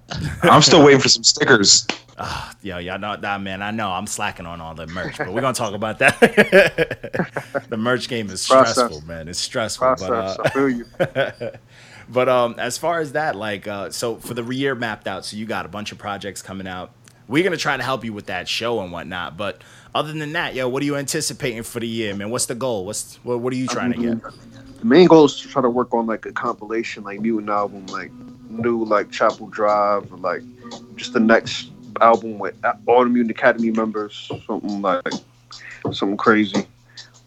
*laughs* I'm still waiting for some stickers. Ah, yo, y'all know that man. I know I'm slacking on all the merch, but we're gonna talk about that. *laughs* the merch game is Process. stressful, man. It's stressful, Process. but I feel you. uh, *laughs* but um, as far as that, like, uh, so for the year mapped out, so you got a bunch of projects coming out. We're gonna try to help you with that show and whatnot. But other than that, yo, what are you anticipating for the year, man? What's the goal? What's what, what are you trying to get? The main goal is to try to work on like a compilation, like new album, like new like Chapel Drive, or, like just the next album with all the Mutant Academy members, something like something crazy,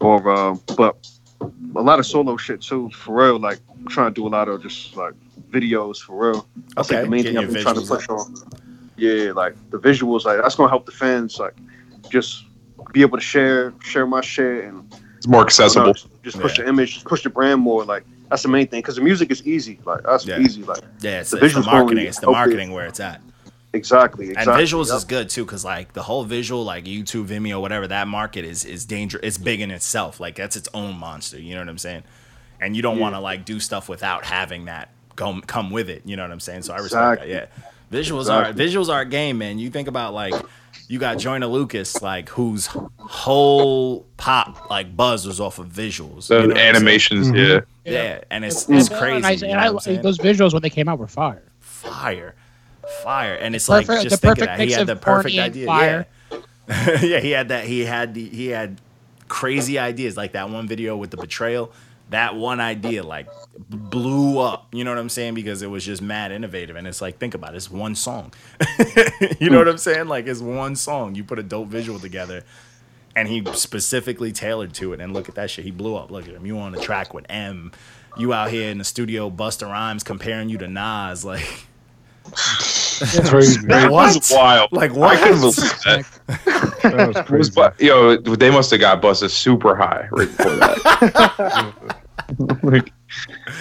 or uh, but a lot of solo shit too, for real. Like I'm trying to do a lot of just like videos for real. That's like Okay, the main getting thing I've been trying to visuals push on. Yeah, like the visuals, like that's gonna help the fans, like just be able to share share my shit and It's more accessible. no, just push Yeah. the image, just push the brand more. Like that's the main thing because the music is easy. Like that's Yeah. easy. Like Yeah, it's The the, it's the marketing. It's the help it. marketing where it's at. exactly, And visuals Yep. is good too, because like the whole visual, like YouTube, Vimeo, whatever, that market is is dangerous. It's big in itself. Like that's its own monster. You know what I'm saying? And you don't Yeah. want to like do stuff without having that go come with it. You know what I'm saying? So I respect Exactly. that. Yeah, visuals Exactly. are visuals are a game, man. You think about like you got Joyner Lucas, like whose whole pop like buzz was off of visuals. The you know what I'm saying? Yeah. Yeah, and it's And- it's and crazy. I- you and know I- I'm those visuals when they came out were fire. fire, fire, and it's Perfect- like the just think of perfect that. He mix had of the perfect idea. fire. Yeah. *laughs* yeah, he had that. He had the, he had crazy ideas like that one video with the betrayal. That one idea like blew up. You know what I'm saying? Because it was just mad innovative, and it's like think about it. It's one song. *laughs* you know hmm. what I'm saying? Like it's one song. You put a dope visual together. And he specifically tailored to it. And look at that shit. He blew up. Look at him. You on the track with M. You out here in the studio busting rhymes, comparing you to Nas. *laughs* Like, It's crazy. *laughs* That was wild. like I what? couldn't believe that. That was crazy. bu- yo, they must have got busted super high right before that. *laughs* like,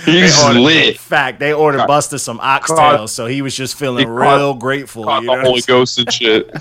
They he's ordered- lit. Fact, they ordered Caught- Busta some caught- oxtails, so he was just feeling real grateful. Caught You know the what Holy saying? Ghost and shit.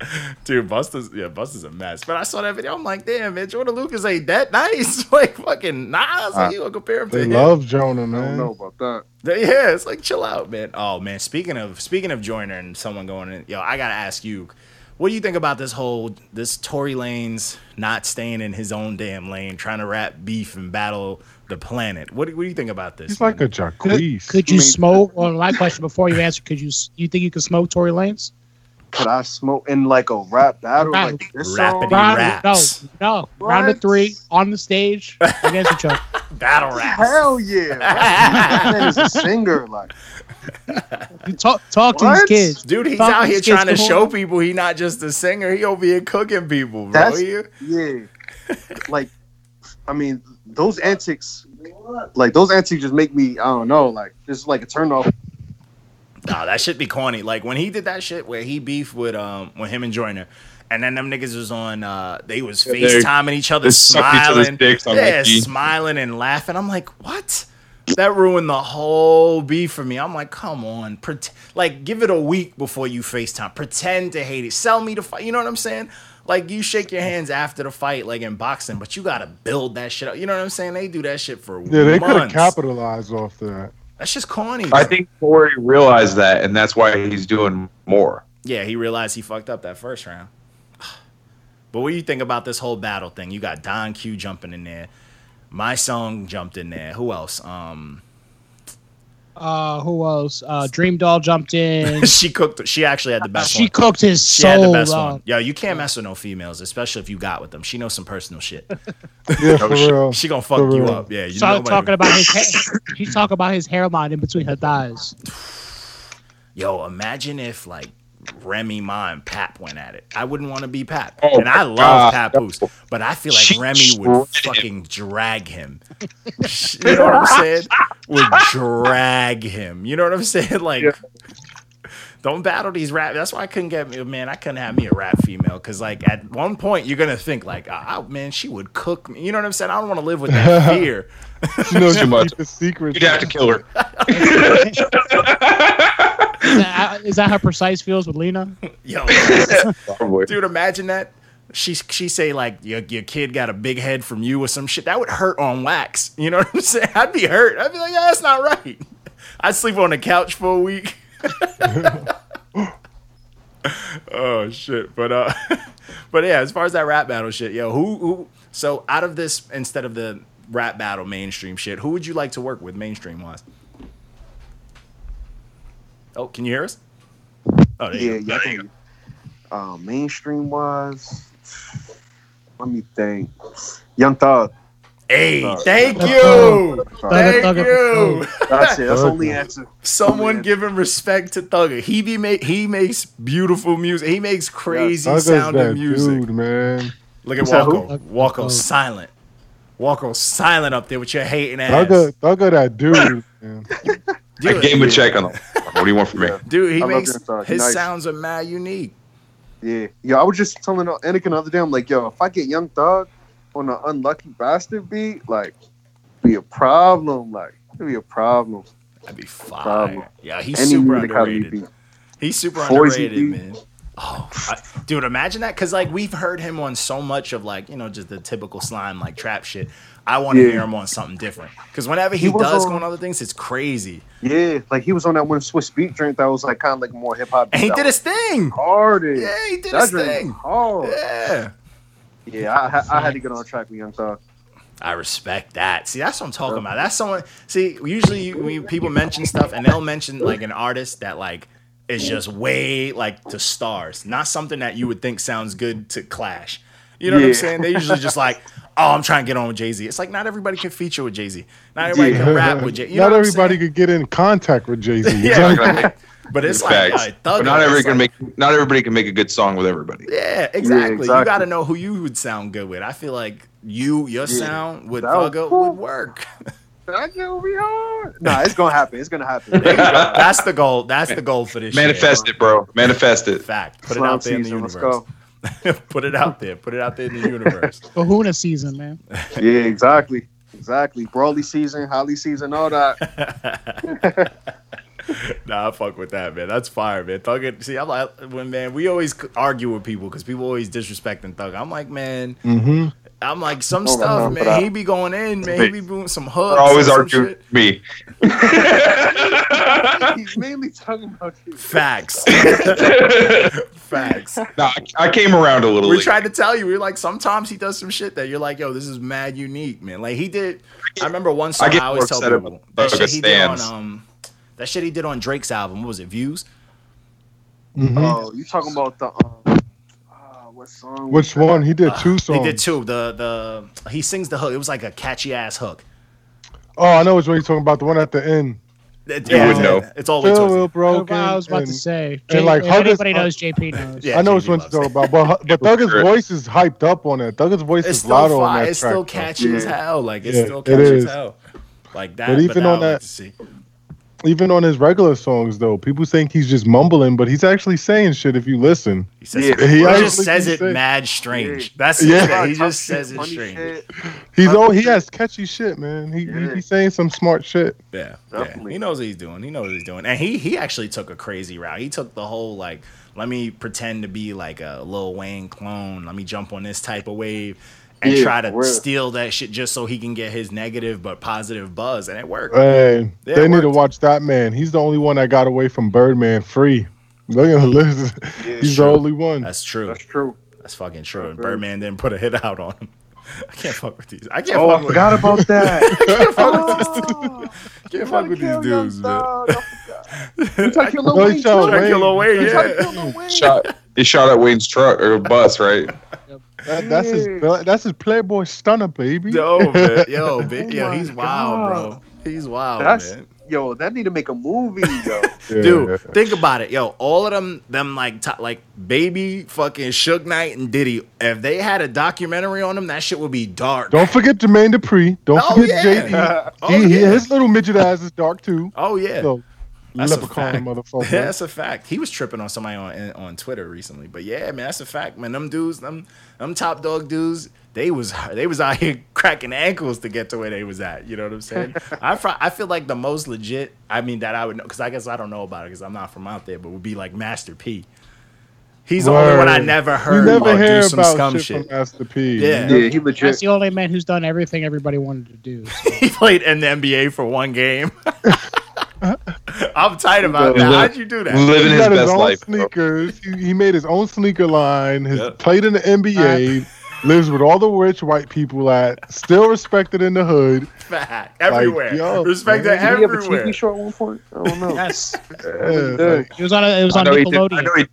*laughs* Dude, Busta's yeah, Busta's a mess. But I saw that video, I'm like, damn, man, Joyner Lucas ain't that nice. *laughs* like fucking Nas. Like, you gonna compare him to They him? love Jonah, I don't know about that. Yeah, it's like chill out, man. Oh man, speaking of speaking of Joyner and someone going in, yo, I gotta ask you, what do you think about this whole this Tory Lanez not staying in his own damn lane, trying to rap beef and battle the planet? What, do- what do you think about this? He's like a Could, Jacquees. could you I mean- smoke? Well, my question before you answer, could you you think you could smoke Tory Lanez? Could I smoke in like a rap battle Right. like this Rapidy song? Raps. no, no, round of three on the stage against each other. *laughs* battle rap. Hell yeah! That man is a singer. Like You talk talk to these kids, Dude, he's Talk out here trying to the whole- show people he not just a singer. He over here cooking people, bro. That's- yeah, like I mean those antics, like those antics just make me I don't know like it's like a turn off. Nah, that shit be corny. Like when he did that shit where he beefed with um with him and Joyner, and then them niggas was on uh they was Yeah, they- FaceTiming each other, they sucked each other's smiling. dicks on yeah, smiling and laughing. I'm like, what? That ruined the whole beef for me. I'm like, come on, pret- like give it a week before you FaceTime. Pretend to hate it. Sell me the fight. You know what I'm saying? Like you shake your hands after the fight, like in boxing, but you gotta build that shit up. You know what I'm saying? They do that shit for Yeah, they could have months. capitalized off that. That's just corny. I think Corey realized that, and that's why he's doing more. Yeah, he realized he fucked up that first round. *sighs* But what do you think about this whole battle thing? You got Don Q jumping in there. Mysonne jumped in there. Who else? Um, Uh, who else? Uh, DreamDoll jumped in. *laughs* she cooked. She actually had the best she one. cooked his She had the soul. best one. Yo, you can't mess with no females, especially if you got with them. She knows some personal shit. *laughs* Yeah, for shit. real. She gonna fuck For you real. up. Yeah, you Started nobody- talking about his. *laughs* Ha- she's talking about his hairline in between her thighs. *sighs* Yo, imagine if like Remy Ma and Pap went at it. I wouldn't want to be Pap. Oh and I love God. Papoose, but I feel like She Remy would shredded him. fucking drag him. you know what I'm saying? Would *laughs* drag him. You know what I'm saying? *laughs* Like Yeah. don't battle these rap. That's why I couldn't get me. Man, I couldn't have me a rap female because, like, at one point you're gonna think, like, ah, man, she would cook me. You know what I'm saying? I don't want to live with that *laughs* fear. You know, Too you much. keep a secret. You'd have to kill her. Is that, is that how precise feels with Lena? Yo, Probably. Dude, imagine that. She she say like your your kid got a big head from you or some shit. That would hurt on wax. *laughs* You know what I'm saying? I'd be hurt. I'd be like, yeah, that's not right. *laughs* I'd sleep on the couch for a week. *laughs* oh shit. But uh but yeah, as far as that rap battle shit, yo, who who so out of this instead of the rap battle mainstream shit, who would you like to work with mainstream wise? Oh, can you hear us? Oh, there Yeah, you go. yeah. Uh, mainstream wise, let me think. Young Thug. Hey, Thug. thank Thug. you. Thank Thug you. That's it. That's the only answer. Someone Man. giving respect to Thugger. He be make he makes beautiful music. He makes crazy Thugger's sounding music. dude, man. Look at Is that who? Walko. Walko silent. Walko silent up there with your hating ass. Thugger, Thugger, that dude, man. *laughs* I gave him a check on him. What do you want from me? dude, he I makes his Nice. sounds are mad unique. Yeah, yeah. I was just telling Anakin the other day. I'm like, yo, if I get Young Thug on an unlucky bastard beat, like, be a problem. Like, it'd be a problem. That'd be fire. Problem. Yeah, he's Any super underrated. He's super underrated, beat. man. Oh, I, dude, imagine that because like we've heard him on so much of like you know just the typical slime like trap shit. I want to Yeah. hear him on something different because whenever he, He does on- go on other things, it's crazy. Yeah, like he was on that one Swizz Beatz drink that was like kind of like more hip hop. And he did his thing. hard. Yeah, he did that his thing. hard. Yeah. Yeah, I, I had to get on track with Young Thug. I respect that. See, that's what I'm talking about. That's someone. See, usually you, when people mention stuff, and they'll mention like an artist that like is just way like to stars, not something that you would think sounds good to Clash. You know what I'm saying? They usually just like, *laughs* oh, I'm trying to get on with Jay Z. It's like not everybody can feature with Jay Z. Not everybody Yeah. can rap with Jay. You Not everybody saying? could get in contact with Jay Z. *laughs* Yeah. But it's like, Facts. yeah, But not everybody can like- make not everybody can make a good song with everybody. Yeah, exactly. You exactly. got to know who you would sound good with. I feel like you, your Yeah. sound with That Thugger cool. would work. That will be hard. *laughs* Nah, it's gonna happen. It's gonna happen. That's the goal. That's the goal for this. shit. Manifest it, bro. Manifest it. Fact. Put it out there in the season, let's universe. *laughs* Put it out there. Put it out there in the universe. *laughs* Kahuna season, man. *laughs* Yeah, exactly. Exactly. Broly season, Holly season, all that. nah, I fuck with that, man. That's fire, man. Thug it. See, I'm like, when man, we always argue with people because people always disrespecting Thug. I'm like, man, Mm-hmm. I'm like, some Oh, stuff, man, man. but I- He be going in, man. He be doing some hooks. They're always and some arguing with me. He's mainly talking about you. Facts. Facts. *laughs* No, I, I came around a little. We late. tried to tell you. We are like sometimes he does some shit that you're like, yo, this is mad unique, man. Like he did. I remember one song I, get always tell people about that shit he did on um that shit he did on Drake's album. What was it? Views. Mhm. Oh, you talking about the um, uh, what song? Which one? He did two songs. He songs. did two. The the he sings the hook. It was like a catchy ass hook. Oh, I know which one you're talking about. The one at the end. It- You would it's- know. Uh, it's all the way Phil towards Will the- broken. I was about and- to say. and, like, if Huggers- anybody knows, JP *laughs* knows. Yeah, I know JB which one you're talking about, but but Thugger's Sure. voice is hyped up on it. Thugger's voice It's is still louder on fire. that It's track. still though. catchy as hell. Like it's Yeah, still it catchy as hell. Like that. But But even now on I like that- to see. Even on his regular songs, though, people think he's just mumbling, but he's actually saying shit if you listen. He says Yeah, he, he just says it say- mad strange. Yeah. That's Yeah. yeah. He Tough just shit, says it funny strange. shit. He's Tough oh, he has catchy shit, man. He, he he's saying some smart shit. Yeah, yeah. Definitely. He knows what he's doing. He knows what he's doing. And he he actually took a crazy route. He took the whole like, let me pretend to be like a Lil Wayne clone. Let me jump on this type of wave and Yeah, try to real. steal that shit just so he can get his negative but positive buzz. And it worked. Hey, Yeah, they it need to watch that man. He's the only one that got away from Birdman free. *laughs* Look at Liz. Yeah, He's true. the only one. That's true. That's true. That's fucking true. And Okay. Birdman didn't put a hit out on him. *laughs* I can't fuck with these. I can't Oh, fuck I with forgot about that. *laughs* can't fuck with these dudes. Oh, Can't fuck with these dudes, man. Thug, I forgot. You trying to kill Oh, he Wayne shot too? Trying to kill Lil Wayne, You trying to yeah. Wayne? shot. He shot at Wayne's truck or bus, right? That, that's his. That's his Playboy stunner, baby. Yo, man. *laughs* Yo, bi- Oh yo, my he's wild, bro. He's wild, That's man. yo. That need to make a movie, yo. Yeah. *laughs* Dude, think about it, yo. All of them, them like, to, like baby, fucking Suge Knight and Diddy. If they had a documentary on them, that shit would be dark. Don't forget Jermaine Dupri. Don't Oh, forget yeah. JD. *laughs* Oh, he, he- yeah. his little midget ass is dark too. Oh yeah, So, That's a leprechaun fact. motherfucker. Yeah, *laughs* that's a fact. He was tripping on somebody on on Twitter recently, but yeah, man, that's a fact, man. Them dudes, them them top dog dudes, they was they was out here *laughs* cracking ankles to get to where they was at. You know what I'm saying? *laughs* I I feel like the most legit. I mean that I would know because I guess I don't know about it because I'm not from out there, but would be like Master P. He's the only one I Word. never You heard never like, hear do some about scum shit, shit. from Master P. Yeah. Yeah, he legit. That's the only man who's done everything everybody wanted to do. so. *laughs* he played in the NBA for one game. *laughs* I'm tight about that. How'd you do that? Living He his got his best own life. sneakers. He, he made his own sneaker line. His Yeah. played in the NBA. lives with all the rich white people at. Still respected in the hood. Fact. Everywhere. yo, Respected man. Did he have a everywhere. TV show at one point? I don't know. Yes, Yeah, Yeah. like- it was on. A, it was I on know he did.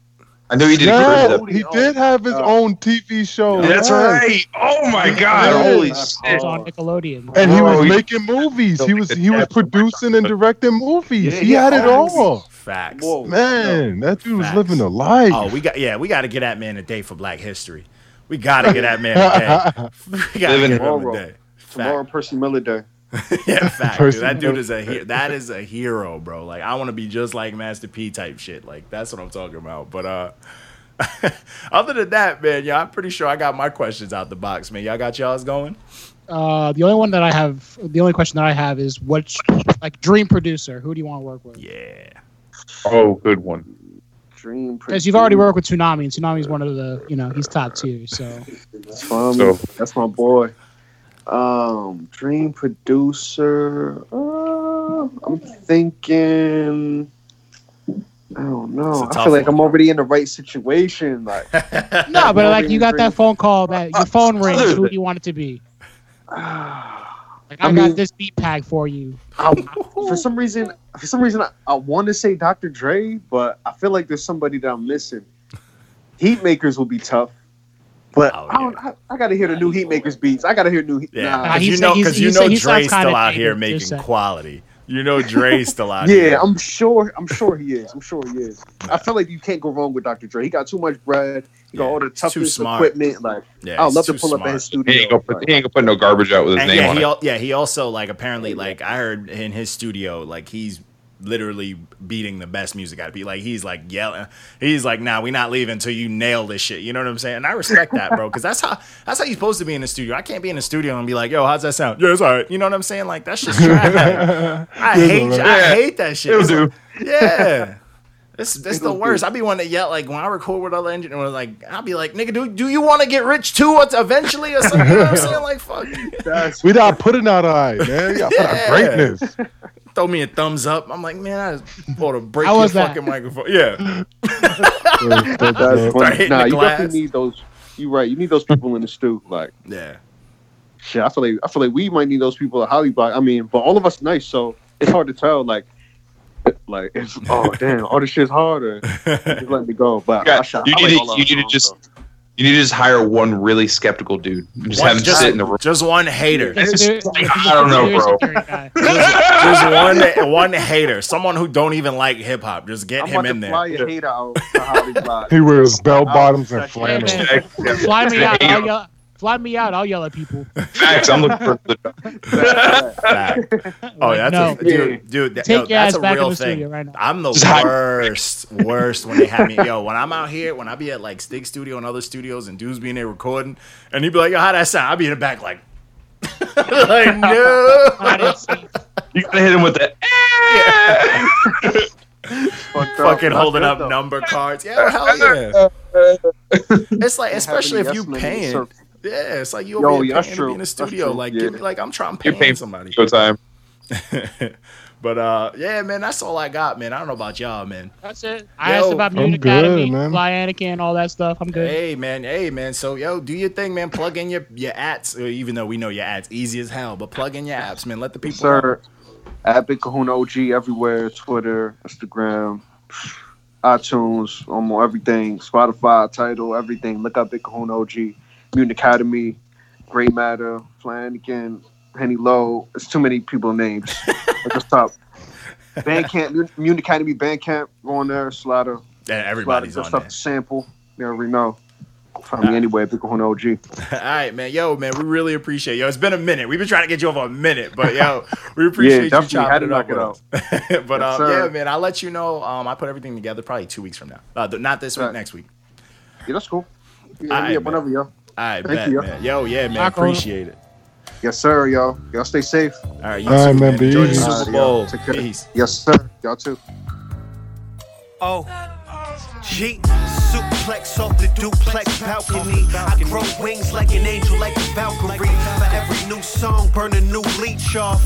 I Nickelodeon. know he. I know he did. yeah, a he did have his Oh. own TV show. That's yes. right. Oh my God! Yeah. Holy It was shit! on Nickelodeon. And he was he- making movies. He was he was producing and directing movies. Yeah, he yeah, had it all. Facts. Whoa. Man, that dude was living a life. Oh, we got yeah, we got to get that man a day for Black History. We got to get that man a day. *laughs* We got to Living get him a tomorrow. day. Tomorrow, Percy Miller Day. *laughs* yeah, *laughs* fact. Dude. That dude is a he- *laughs* that is a hero, bro. Like I want to be just like Master P type shit. Like that's what I'm talking about. But uh other than that, man, yeah, I'm pretty sure I got my questions out the box, man. Y'all got y'all's going? Uh, the only one that I have, the only question that I have is which, like, dream producer? Who do you want to work with? Yeah. Oh, good one. Dream. Because you've already worked with Tsunami, and Tsunami's one of the, you know, he's top tier. So That's fine. So- That's my boy. Um, dream producer. Uh, I'm thinking. I don't know. I feel like one. I'm already in the right situation. Like, *laughs* no, but like you got that phone call that your phone rings. Who do you want it to be? *sighs* Like I, I got this beat pack for you. I, for some reason, for some reason, I, I want to say Dr. Dre, but I feel like there's somebody that I'm missing. Heatmakerz will be tough, but Oh, I, I, I gotta hear the new Heatmakerz beats. I gotta hear new. Heat. Yeah, Nah. Nah, because you know, he's- because you know he sounds Dre's still out here dated, making quality. You know Dre's still out *laughs* Yeah, here. I'm sure. I'm sure he is. I'm sure he is. I feel like you can't go wrong with Dr. Dre. He got too much bread. He got all the toughest equipment. Like Yeah, I'd love to too pull up smart. at his He studio. ain't gonna put. Like, He ain't gonna put no garbage out with his And name yeah, on he it. al- yeah he also like apparently like I heard in his studio like he's literally beating the best music out of people. Like he's like yelling. He's like, "Nah, we not leaving until you nail this shit." You know what I'm saying? And I respect that, bro, because that's how that's how you're supposed to be in the studio. I can't be in the studio and be like, "Yo, how's that sound?" Yeah, it's all right. You know what I'm saying? Like that's just trash. I *laughs* hate alright. I Yeah. hate that shit. It'll It's do. yeah. *laughs* This this the worst. do. I be wanting to yell like when I record with other engineers, like I'll be like, nigga, do, do you want to get rich too? What's eventually or something? You know what I'm saying? Like fuck. that's We not putting out eye, man. We got put out Yeah. greatness. Throw me a thumbs up. I'm like, man, I just want to *laughs* break How your that? fucking microphone. Yeah, *laughs* That's *laughs* That's dope. funny. Nah, the you definitely need those. You right. You need those people in the stew. Like yeah. shit. I feel like I feel like we might need those people at Hollywood. I mean, but all of us nice, so it's hard to tell. Like, like it's oh damn, all this shit's harder. Just let me go. But Yeah, I shot, you I need like to- you need to just- so. You need to just hire one really skeptical dude. Just One- have him just, sit in the room. just one hater. Consider- I don't know, bro. conspiracy theory guy. just one one hater. Someone who don't even like hip hop. Just get I'm him in to there. fly a hater out. He wears bell bottoms and Hey, flannels. man. Fly me out. I'll yell, fly me out. I'll yell at people. Facts. I'm looking for the Fact. Oh, Like, that's no. a, dude, dude. That, Take yo, that's ass a back in real the thing. studio right now. I'm the worst, worst when they have me. Yo, when I'm out here, when I be at like Stig Studio and other studios, and dudes being there recording, and he be like, "Yo, how that sound?" I'll be in the back like, *laughs* like *laughs* no. I didn't. You gotta hit him with the. Fucked. Fucking That's holding up though. number cards. Yeah, hell yeah. *laughs* It's like, especially if you yes men paying. Circle. Yeah, it's like you Yo, over yeah, here that's paying to be in the studio. Like, Yeah. give me like I'm trying to You're pay paying somebody. Showtime. *laughs* but uh, yeah, man, that's all I got, man. I don't know about y'all, man. That's it. I Yo, asked about I'm Mutant good, Academy, man. Fly Anakin, all that stuff. I'm good. Hey, man, hey, man. So, yo, do your thing, man. Plug in your your ads, uh, even though we know your ads easy as hell. But plug in your apps, man. Let the people. know. Sir, at Big Kahuna OG everywhere, Twitter, Instagram, iTunes, almost everything, Spotify, Tidal, everything. Look up Big Kahuna OG, Mutant Academy, Gray Matter, Fly Anakin, Henny L.O. It's too many people names. *laughs* Just stop. Bandcamp, Mutant- Academy Bandcamp, go on there, Slaughter. Yeah, Slaughter, everybody's good on stuff there. to sample. You already know. Find me anywhere, Big Kahuna OG. *laughs* All right, man. Yo, man, we really appreciate yo. It's been a minute. We've been trying to get you over a minute, but yo, we appreciate you definitely. Had chopping to it up it us. *laughs* but Yes, um, yeah, man, I'll let you know. Um, I put everything together probably two weeks from now. Uh, th- not this week, Right. next week. Yeah, that's cool. Yeah, right, yeah whenever, yo. All right, Thank bet, you. man. Yo, yeah, man, Rock on. appreciate it. Yes, sir, yo. Y'all stay safe. All right, you All right, too, man, man. be Enjoy the. Super Bowl. yo. Take care. Peace. Yes, sir. Y'all too. Oh. G suplex off the duplex balcony. I grow wings like an angel, like a Valkyrie. For every new song, burn a new leech off.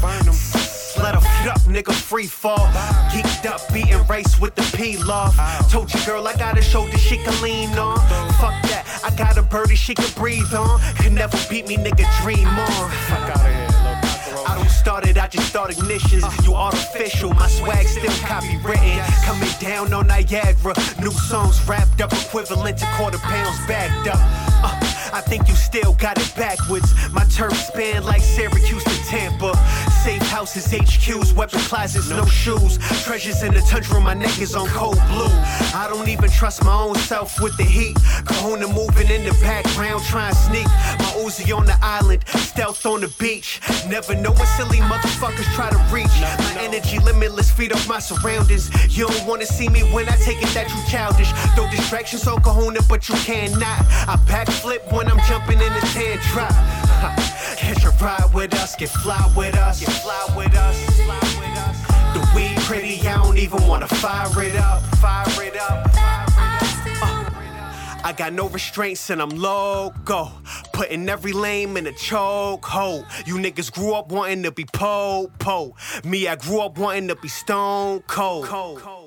Let a fuck nigga free fall. Geeked up, beating race with the peel off. Told you, girl, I got a shoulder she can lean on. Fuck that, I got a birdie she can breathe on. Can never beat me, nigga, dream on. Fuck out of here, I don't start it, I just start ignitions. You artificial, my swag still copywritten. Coming down on Niagara, new songs wrapped up, equivalent to quarter pounds backed up. Uh, I think you still got it backwards. My turf span like Syracuse to Tampa. Safe houses, HQs, weapon closets, no shoes. Treasures in the tundra, my neck is on cold blue. I don't even trust my own self with the heat. Kahuna moving in the background, trying to sneak. My Uzi on the island, stealth on the beach. Never know what silly motherfuckers try to reach. My energy limitless, feed off my surroundings. You don't wanna see me when I take it that you childish. Throw distractions on Kahuna, but you cannot. I backflip when I'm jumping in the tan drop. *laughs* Catch a ride with us, get fly with us, get fly with us. The weed pretty, I don't even wanna fire it up, fire it up. Uh, I got no restraints and I'm loco. Putting every lame in a choke hold. You niggas grew up wanting to be po po. Me, I grew up wanting to be stone cold. cold.